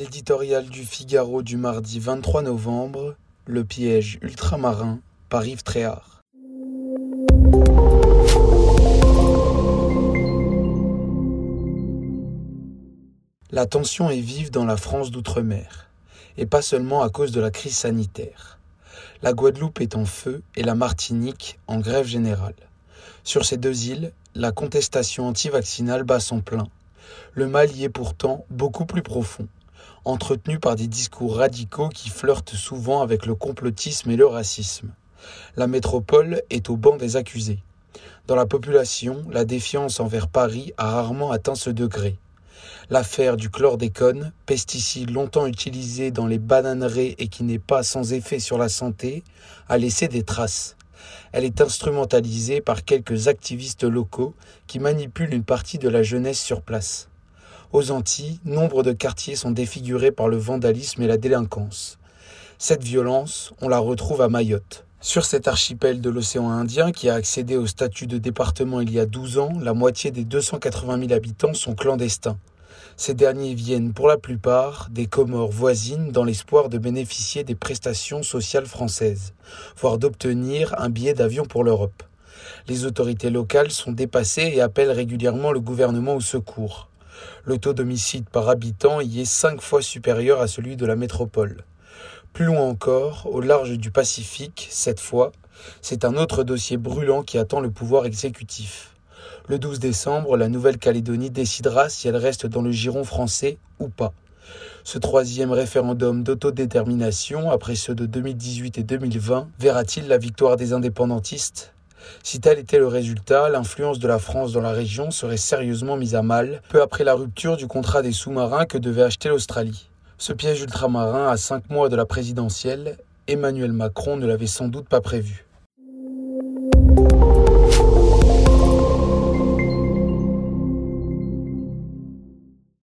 L'éditorial du Figaro du mardi 23 novembre, Le piège ultramarin par Yves Tréhard. La tension est vive dans la France d'outre-mer, et pas seulement à cause de la crise sanitaire. La Guadeloupe est en feu et la Martinique en grève générale. Sur ces deux îles, la contestation anti-vaccinale bat son plein. Le mal y est pourtant beaucoup plus profond entretenu par des discours radicaux qui flirtent souvent avec le complotisme et le racisme. La métropole est au banc des accusés. Dans la population, la défiance envers Paris a rarement atteint ce degré. L'affaire du chlordécone, pesticide longtemps utilisé dans les bananeraies et qui n'est pas sans effet sur la santé, a laissé des traces. Elle est instrumentalisée par quelques activistes locaux qui manipulent une partie de la jeunesse sur place. Aux Antilles, nombre de quartiers sont défigurés par le vandalisme et la délinquance. Cette violence, on la retrouve à Mayotte. Sur cet archipel de l'océan Indien, qui a accédé au statut de département il y a 12 ans, la moitié des 280 000 habitants sont clandestins. Ces derniers viennent pour la plupart des Comores voisines dans l'espoir de bénéficier des prestations sociales françaises, voire d'obtenir un billet d'avion pour l'Europe. Les autorités locales sont dépassées et appellent régulièrement le gouvernement au secours. Le taux d'homicide par habitant y est cinq fois supérieur à celui de la métropole. Plus loin encore, au large du Pacifique, cette fois, c'est un autre dossier brûlant qui attend le pouvoir exécutif. Le 12 décembre, la Nouvelle-Calédonie décidera si elle reste dans le giron français ou pas. Ce troisième référendum d'autodétermination, après ceux de 2018 et 2020, verra-t-il la victoire des indépendantistes? Si tel était le résultat, l'influence de la France dans la région serait sérieusement mise à mal, peu après la rupture du contrat des sous-marins que devait acheter l'Australie. Ce piège ultramarin à cinq mois de la présidentielle, Emmanuel Macron ne l'avait sans doute pas prévu.